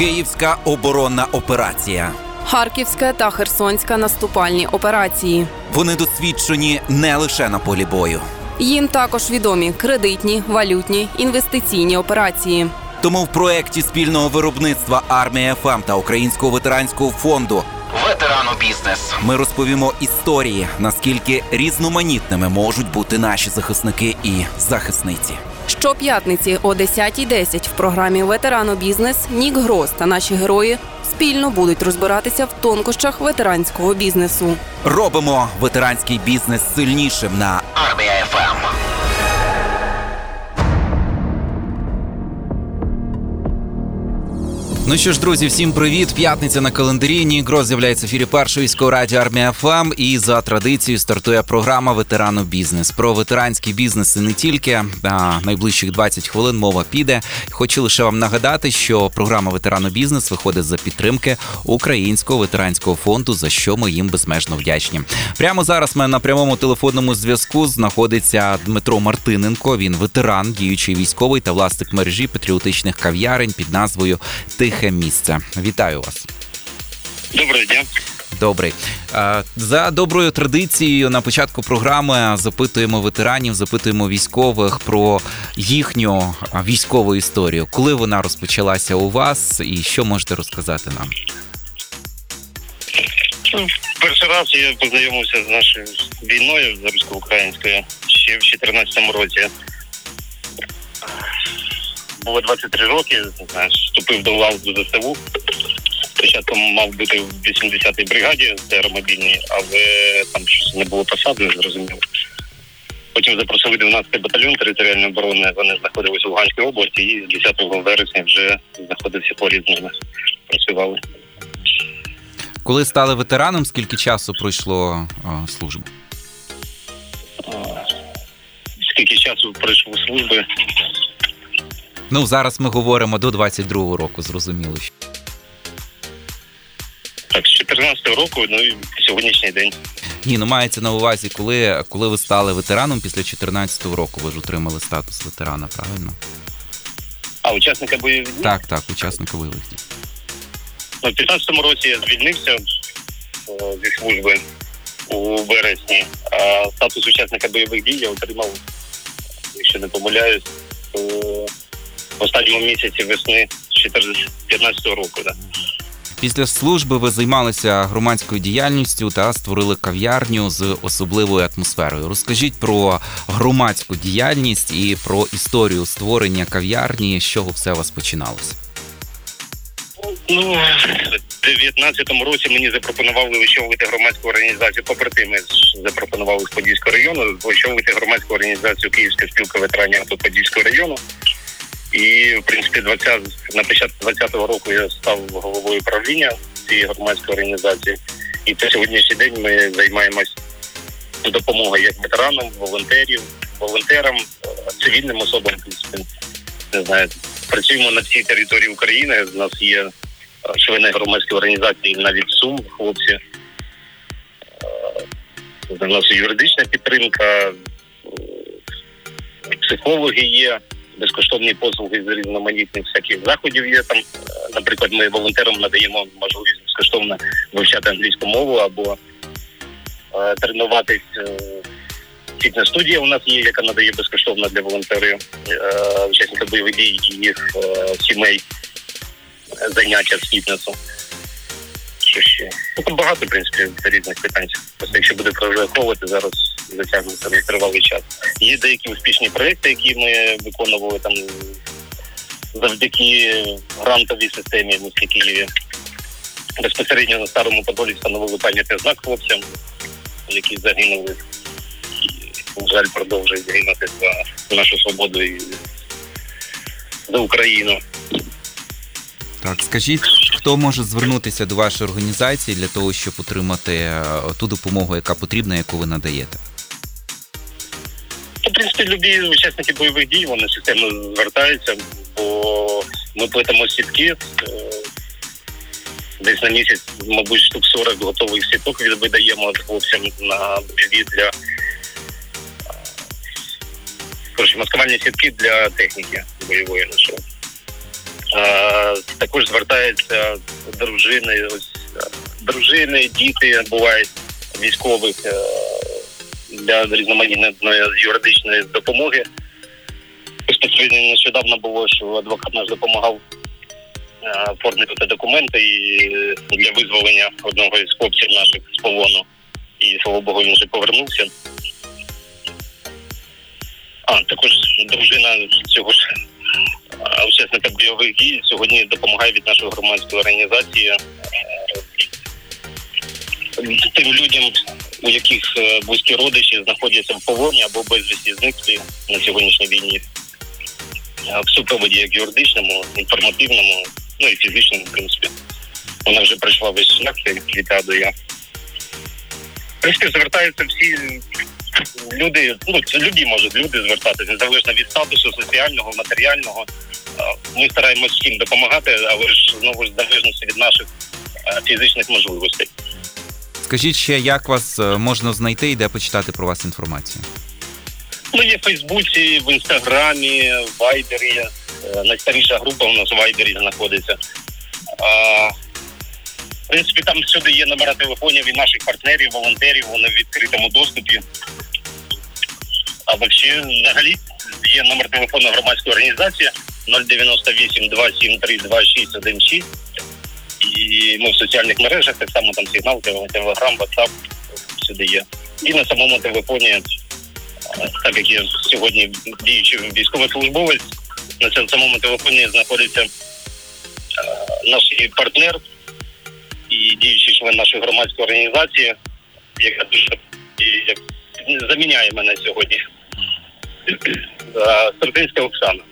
Київська оборонна операція. Харківська та Херсонська наступальні операції. Вони досвідчені не лише на полі бою. Їм також відомі кредитні, валютні, інвестиційні операції. Тому в проєкті спільного виробництва армія ФАМ та Українського ветеранського фонду Ветерану бізнес ми розповімо історії, наскільки різноманітними можуть бути наші захисники і захисниці. Щоп'ятниці о 10.10 в програмі Ветерано бізнес Нік Гроз та наші герої спільно будуть розбиратися в тонкощах ветеранського бізнесу. Робимо ветеранський бізнес сильнішим на Армія FM. Ну що ж, друзі, всім привіт! П'ятниця на календарі. Нігро з'являється в ефірі першої військової радіо Армія FM. І за традицією стартує програма Ветерано бізнес про ветеранський бізнес не тільки а, найближчих 20 хвилин мова піде. Хочу лише вам нагадати, що програма Ветерану бізнес виходить за підтримки Українського ветеранського фонду, за що ми їм безмежно вдячні. Прямо зараз ми на прямому телефонному зв'язку знаходиться Дмитро Мартиненко. Він ветеран, діючий військовий та власник мережі патріотичних кав'ярень під назвою Тих тихе місце. Вітаю вас. Доброго дня. Добрий за доброю традицією на початку програми запитуємо ветеранів, запитуємо військових про їхню військову історію. Коли вона розпочалася у вас, і що можете розказати нам? Ну, перший раз я познайомився з нашою війною з русько-українською ще в 2014 році було 23 роки, знаєш, вступив до лав до ЗСУ. Спочатку мав бути в 80-й бригаді з аеромобільній, але там щось не було посади, не зрозуміло. Потім запросили 12-й батальйон територіальної оборони. Вони знаходилися в Луганській області і з 10 вересня вже знаходився поряд з ними. Працювали. Коли стали ветераном, скільки часу пройшло а, службу? Скільки часу пройшло служби? Ну зараз ми говоримо до 22-го року, зрозуміло. Так, з 14-го року, ну і сьогоднішній день. Ні, ну мається на увазі, коли коли ви стали ветераном після 14-го року, ви ж отримали статус ветерана, правильно? А учасника бойових дій? Так, так, учасника бойових дій. Ну, в 15-му році я звільнився зі служби у вересні, а статус учасника бойових дій я отримав, якщо не помиляюсь, в останньому місяці весни 2015 року. Да. Після служби ви займалися громадською діяльністю та створили кав'ярню з особливою атмосферою. Розкажіть про громадську діяльність і про історію створення кав'ярні, з чого все у вас починалося. Ну, в 19-му році мені запропонували очолити громадську організацію. Побратими запропонували з Подільського району очолити громадську організацію Київська спілка ветеранів Подільського району. І в принципі, 20, на початку 20-го року я став головою правління цієї громадської організації. І по сьогоднішній день ми займаємось допомогою як ветеранам, волонтерів, волонтерам, цивільним особам. В принципі, не знаю, працюємо на всій території України. У нас є члени громадської організації навіть сум, хлопці. У нас юридична підтримка, психологи є безкоштовні послуги з різноманітних всяких заходів. Є там, наприклад, ми волонтерам надаємо можливість безкоштовно вивчати англійську мову або е, тренуватись. Е, Фітнес-студія у нас є, яка надає безкоштовно для волонтерів е, учасників бойових дій і їх е, сімей заняття з фітнесу. Що ще? Ну, там багато, в принципі, різних питань. Просто якщо буде прораховувати зараз затягнуться на тривалий час. Є деякі успішні проекти, які ми виконували там завдяки грантовій системі в місті Києві. Безпосередньо на старому подолі встановили пам'ятний знак хлопцям, які загинули. І, на жаль, продовжують загинути за нашу свободу і за Україну. Так, скажіть, хто може звернутися до вашої організації для того, щоб отримати е, ту допомогу, яка потрібна, яку ви надаєте? В принципі, любі учасники бойових дій вони системно звертаються, бо ми плетемо сітки. Е, десь на місяць, мабуть, штук 40 готових сіток видаємо хлопцям на бойові для е, коротше, маскувальні сітки для техніки бойової нашої. також звертаються дружини, ось е, дружини, діти бувають військових е, для різноманітної юридичної допомоги. Нещодавно було, що адвокат наш допомагав е, оформити документи і для визволення одного із хлопців наших з полону. І слава Богу, він вже повернувся. А також дружина цього ж е, учасника бойових дій сьогодні допомагає від нашої громадської організації е, тим людям, у яких е, близькі родичі знаходяться в полоні або безвісті зниклі на сьогоднішній війні. Е, В супроводі як юридичному, інформативному, ну і фізичному, в принципі. Вона вже пройшла весь шлях від А до Я. В принципі, звертаються всі люди, ну любі можуть люди звертатися, незалежно від статусу соціального, матеріального. Е, Ми стараємось всім допомагати, але ж знову ж залежності від наших фізичних можливостей. Скажіть ще, як вас е, можна знайти і де почитати про вас інформацію? Ну, є в Фейсбуці, в Інстаграмі, в Вайбері. Е, Найстаріша група у нас в Вайбері знаходиться. А, в принципі, там всюди є номера телефонів і наших партнерів, волонтерів, вони в відкритому доступі. А взагалі, є номер телефону громадської організації 098 273 2616. І ми в соціальних мережах, так само там сигнал, телеграм, ватсап, всюди є. І на самому телефоні так як я сьогодні діючий військовослужбовець, на цьому самому телефоні знаходиться е, наш партнер і діючий член нашої громадської організації, яка дуже як, заміняє мене сьогодні. Е, Сертинська Оксана.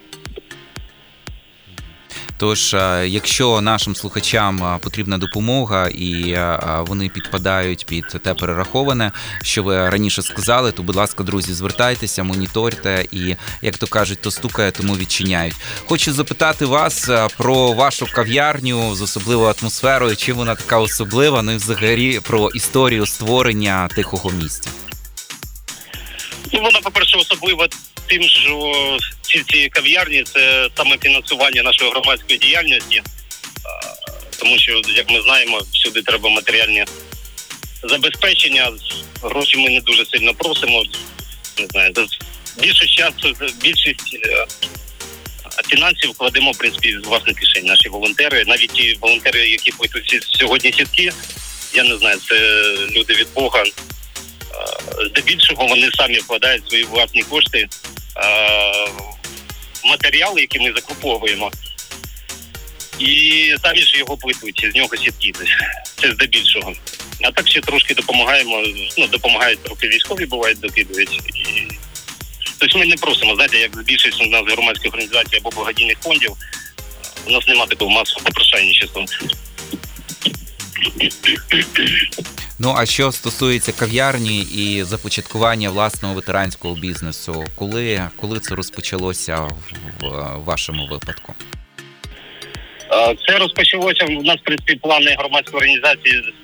Тож, е, якщо нашим слухачам е, потрібна допомога і е, вони підпадають під те перераховане, що ви раніше сказали, то будь ласка, друзі, звертайтеся, моніторте і, як то кажуть, то стукає, тому відчиняють. Хочу запитати вас про вашу кав'ярню з особливою атмосферою, чим вона така особлива, ну і взагалі про історію створення тихого місця. Ну, вона, по-перше, особлива тим, що ці ці кав'ярні це саме фінансування нашої громадської діяльності, тому що, як ми знаємо, всюди треба матеріальні забезпечення. Гроші ми не дуже сильно просимо. Не знаю, більшість часу, більшість е, фінансів кладемо в принципі з власних кишень. Наші волонтери, навіть ті волонтери, які ці- сьогодні сітки, я не знаю, це люди від Бога. Е, Здебільшого вони самі вкладають свої власні кошти е, в матеріал, який ми закуповуємо, і самі ж його плетуть, з нього сітки. Це здебільшого. А так ще трошки допомагаємо. Ну, допомагають трохи військові, бувають, докидують. І... Тобто ми не просимо, знаєте, як більшість у нас громадських організацій або благодійних фондів, у нас немає такого масового попрошайничества. Ну а що стосується кав'ярні і започаткування власного ветеранського бізнесу, коли, коли це розпочалося в, в вашому випадку? Це розпочалося у нас, в принципі, плани громадської організації.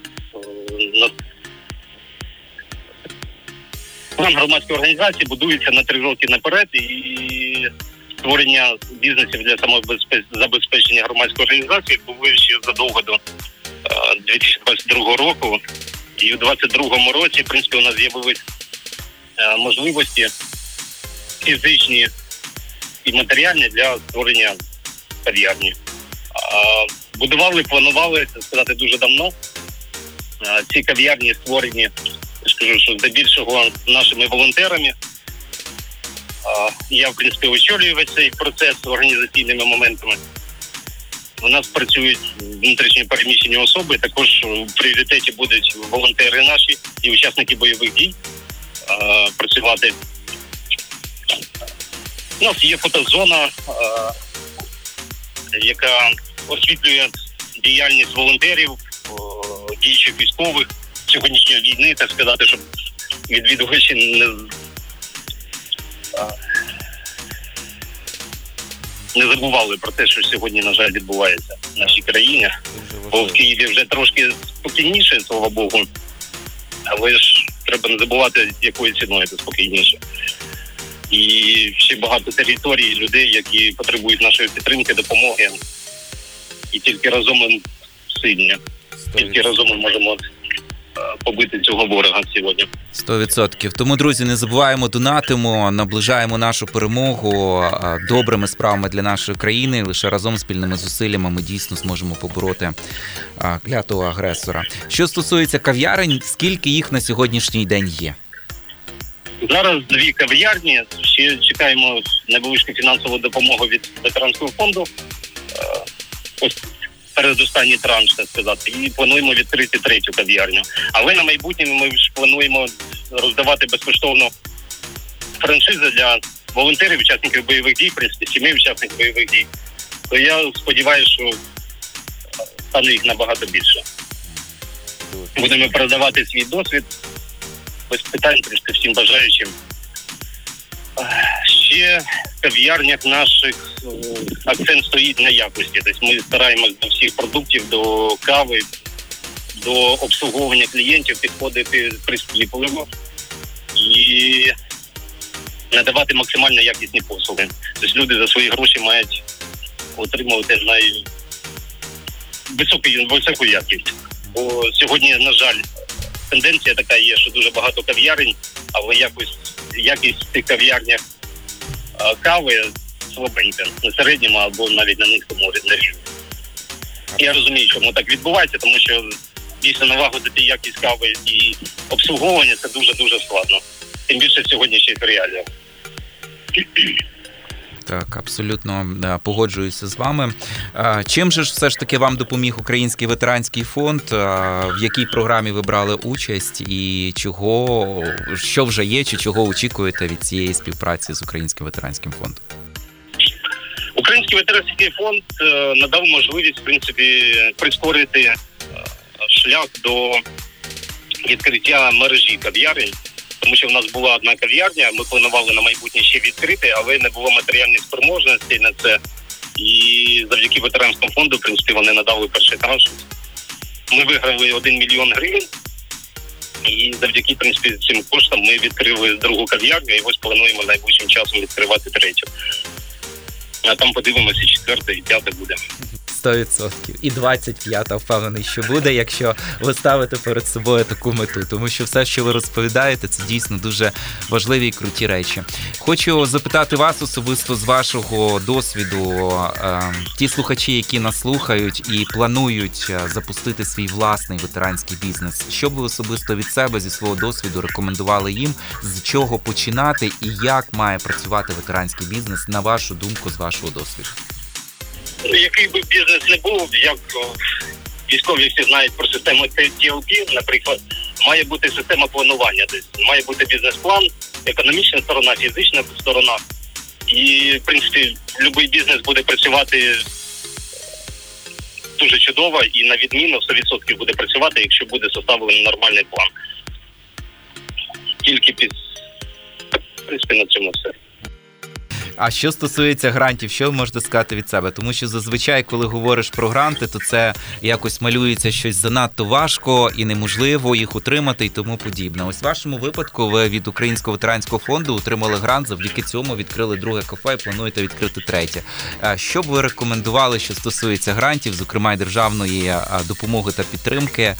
План громадської організації будується на три роки наперед і створення бізнесів для самозабезпечення громадської організації було ще задовго до е, 2022 року. І у 2022 році, в принципі, у нас з'явились е, можливості фізичні і матеріальні для створення кав'ярні. Будували, планували це сказати дуже давно. Ці кав'ярні створені, я ж кажу, що здебільшого нашими волонтерами. Я, в принципі, очолюю весь цей процес організаційними моментами. У нас працюють внутрішньо переміщені особи. Також в пріоритеті будуть волонтери наші і учасники бойових дій а, працювати. У нас є фотозона, а, яка освітлює діяльність волонтерів, о, діючих військових сьогоднішньої війни, так сказати, щоб відвідувачі не, не забували про те, що сьогодні, на жаль, відбувається в нашій країні. Бо в Києві вже трошки спокійніше, слава Богу. Але ж треба не забувати, якою ціною це спокійніше. І ще багато територій, людей, які потребують нашої підтримки, допомоги. і тільки разом ми сильні. Тільки разом ми можемо побити цього ворога сьогодні. 100%. Тому, друзі, не забуваємо, донатимо, наближаємо нашу перемогу добрими справами для нашої країни. Лише разом спільними зусиллями ми дійсно зможемо побороти клятого агресора. Що стосується кав'ярень, скільки їх на сьогоднішній день є? Зараз дві кав'ярні. Ще чекаємо невеличку фінансову допомогу від ветеранського фонду. Е, Ось передостанній транш, так сказати, і плануємо відкрити третю кав'ярню. Але на майбутнє ми ж плануємо роздавати безкоштовно франшизи для волонтерів, учасників бойових дій, в принципі, сімей учасників бойових дій. То я сподіваюся, що стане їх набагато більше. Будемо передавати свій досвід без питань просто всім бажаючим. Ще в кав'ярнях наших е, акцент стоїть на якості. Тобто ми стараємось до всіх продуктів, до кави, до обслуговування клієнтів підходити прискіпливо і надавати максимально якісні послуги. Тобто люди за свої гроші мають отримувати най... високу, високу якість. Бо сьогодні, на жаль, тенденція така є, що дуже багато кав'ярень, але якось якість в цих кав'ярнях кави слабенька на середньому або навіть на низькому рівні. Я розумію, чому так відбувається, тому що дійсно налагодити якість кави і обслуговування це дуже дуже складно. Тим більше в сьогоднішніх реаліях. Так, абсолютно да, погоджуюся з вами. Чим же ж все ж таки вам допоміг Український ветеранський фонд? В якій програмі ви брали участь, і чого що вже є, чи чого очікуєте від цієї співпраці з Українським ветеранським фондом? Український ветеранський фонд е, надав можливість в принципі прискорити е, шлях до відкриття мережі кав'ярень, тому що в нас була одна кав'ярня. Ми планували на майбутнє ще відкрити, але не було матеріальних спроможностей на це. І завдяки ветеранському фонду, в принципі, вони надали перший транш. Ми виграли 1 мільйон гривень. І завдяки в принципі цим коштам ми відкрили другу кав'ярню і ось плануємо найближчим часом відкривати третю. А там подивимося, четверте і п'яте буде. 100%. І 25-та впевнений, що буде, якщо ви ставите перед собою таку мету. Тому що все, що ви розповідаєте, це дійсно дуже важливі і круті речі. Хочу запитати вас особисто з вашого досвіду, е, ті слухачі, які нас слухають і планують е, запустити свій власний ветеранський бізнес. Що б ви особисто від себе зі свого досвіду рекомендували їм, з чого починати і як має працювати ветеранський бізнес, на вашу думку, з вашого досвіду? Який би бізнес не був, як військові всі знають про систему TLP, наприклад, має бути система планування. Тобто має бути бізнес-план, економічна сторона, фізична сторона. І, в принципі, будь-який бізнес буде працювати дуже чудово і на відміну 100% буде працювати, якщо буде составлений нормальний план. Тільки під в принципі на цьому все. А що стосується грантів, що ви можете сказати від себе? Тому що зазвичай, коли говориш про гранти, то це якось малюється щось занадто важко і неможливо їх отримати і тому подібне. Ось в вашому випадку ви від Українського ветеранського фонду отримали грант, завдяки цьому відкрили друге кафе і плануєте відкрити третє. Що б ви рекомендували, що стосується грантів, зокрема й державної допомоги та підтримки?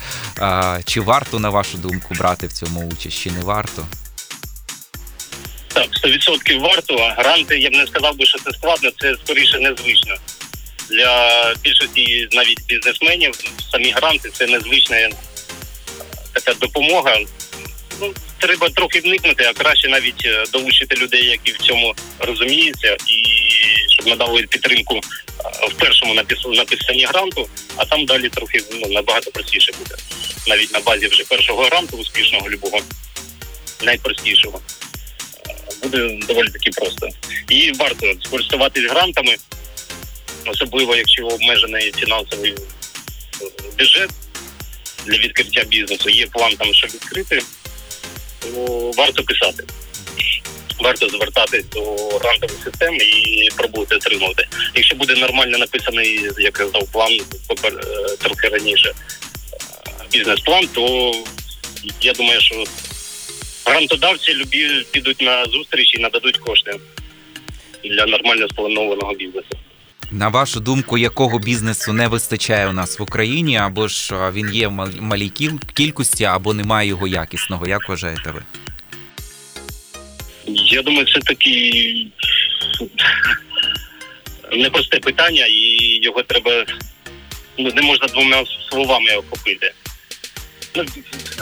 Чи варто на вашу думку брати в цьому участь, чи не варто? Так, 100% варто. Гранти, я б не сказав би, що це складно, це скоріше незвично. Для більшості навіть бізнесменів самі гранти це незвична е, така допомога. Ну, треба трохи вникнути, а краще навіть е, долучити людей, які в цьому розуміються, і щоб надали підтримку е, в першому напис- написанні гранту, а там далі трохи ну, набагато простіше буде. Навіть на базі вже першого гранту успішного любого, найпростішого буде доволі таки просто. І варто скористуватись грантами, особливо якщо обмежений фінансовий е, бюджет для відкриття бізнесу. Є план там, щоб відкрити, то варто писати. Варто звертатись до грантової системи і пробувати отримувати. Якщо буде нормально написаний, як я казав, план е, трохи раніше е, бізнес-план, то я думаю, що грантодавці любі підуть на зустріч і нададуть кошти для нормально спланованого бізнесу. На вашу думку, якого бізнесу не вистачає у нас в Україні, або ж він є в малій кількості, або немає його якісного? Як вважаєте ви? Я думаю, це такий непросте питання, і його треба ну, не можна двома словами охопити.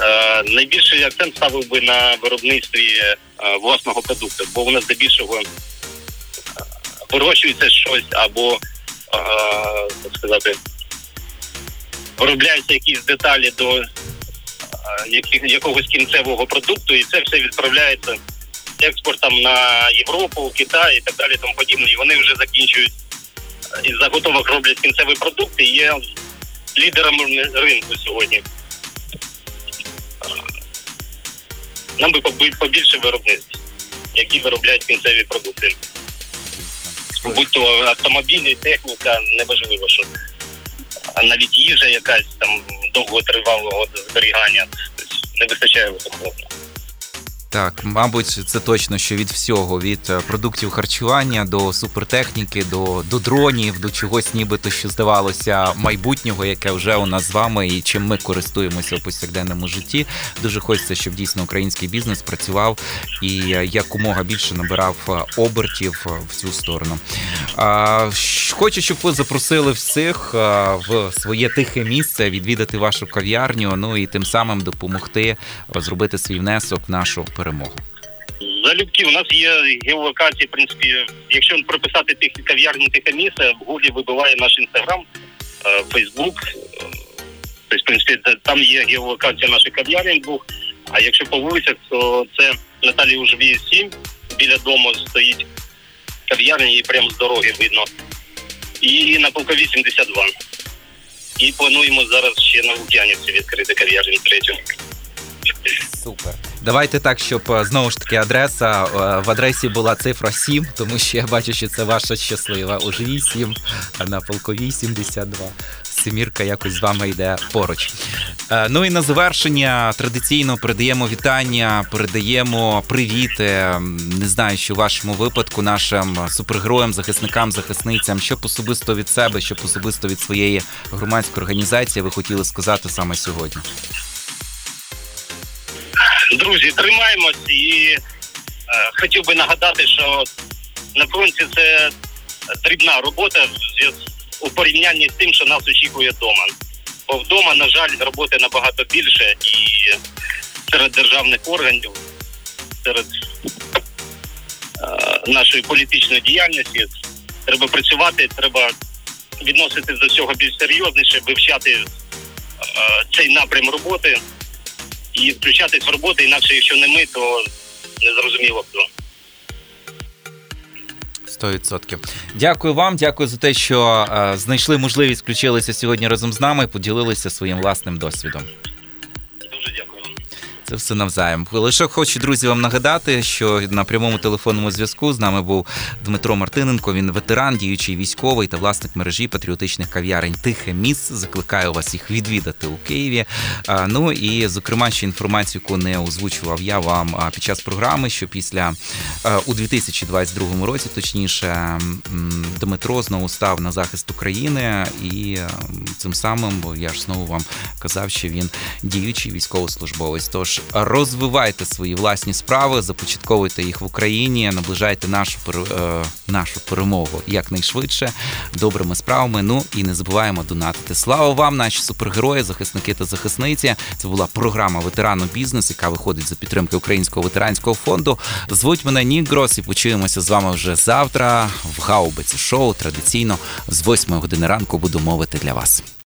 Е, найбільший акцент ставив би на виробництві е, власного продукту, бо у здебільшого е, вирощується щось або, так сказати, виробляються якісь деталі до якогось кінцевого продукту, і це все відправляється експортом на Європу, Китай і так далі, тому подібне. І вони вже закінчують із заготовок роблять кінцевий продукт і є лідером ринку сьогодні. Нам би побільше виробництв, які виробляють кінцеві продукти. Будь то автомобілі, техніка, неважливо, що а навіть їжа якась там довготривалого зберігання. Тобто Не вистачає такого. Так, мабуть, це точно, що від всього, від е, продуктів харчування до супертехніки, до, до дронів, до чогось, нібито що здавалося майбутнього, яке вже у нас з вами, і чим ми користуємося у повсякденному житті. Дуже хочеться, щоб дійсно український бізнес працював і е, якомога більше набирав е, обертів в цю сторону. Хочу, щоб ви запросили всіх в своє тихе місце відвідати вашу кав'ярню, ну і тим самим допомогти зробити свій внесок в нашу перемогу. Залюбки, у нас є геолокації, в принципі, якщо прописати тих кав'ярні тихе місце, в гуглі вибиває наш інстаграм, е, Фейсбук. Тобто, в принципі, там є геолокація наших кав'ярень двох. А якщо по вулицях, то це Наталії Ужві 7, біля дому стоїть кав'ярня, її прямо з дороги видно. І на Полкові 72. І плануємо зараз ще на Лук'янівці відкрити кав'ярню третю. Супер. Давайте так, щоб е, знову ж таки адреса е, в адресі була цифра 7, тому що я бачу, що це ваша щаслива. Уж 8, а на полковій 72. Семірка якось з вами йде поруч. Е, Ну і на завершення традиційно передаємо вітання, передаємо привіти. Не знаю, що в вашому випадку нашим супергероям, захисникам, захисницям, щоб особисто від себе, щоб особисто від своєї громадської організації ви хотіли сказати саме сьогодні. Друзі, тримаємось і е, хотів би нагадати, що на фронті це дрібна робота у порівнянні з тим, що нас очікує вдома. Бо вдома, на жаль, роботи набагато більше і серед державних органів, серед е, нашої політичної діяльності треба працювати, треба відноситись до цього більш серйозніше, вивчати е, цей напрям роботи і включатись в роботу, інакше, якщо не ми, то не зрозуміло хто. 100%. Дякую вам, дякую за те, що е, знайшли можливість включилися сьогодні разом з нами, поділилися своїм власним досвідом. Це все навзаєм. Лише хочу, друзі, вам нагадати, що на прямому телефонному зв'язку з нами був Дмитро Мартиненко. Він ветеран, діючий військовий та власник мережі патріотичних кав'ярень Тихе місце. Закликаю вас їх відвідати у Києві. Ну і зокрема, ще інформацію, яку не озвучував я вам під час програми, що після у 2022 році, точніше, Дмитро знову став на захист України, і цим самим, бо я ж знову вам казав, що він діючий військовослужбовець. Тож розвивайте свої власні справи, започатковуйте їх в Україні, наближайте нашу е, нашу перемогу якнайшвидше добрими справами. Ну і не забуваємо донатити. Слава вам, наші супергерої, захисники та захисниці. Це була програма ветерану бізнес, яка виходить за підтримки Українського ветеранського фонду. Звуть мене Нік Грос і почуємося з вами вже завтра в Гаубиці шоу. Традиційно з 8 години ранку буду мовити для вас.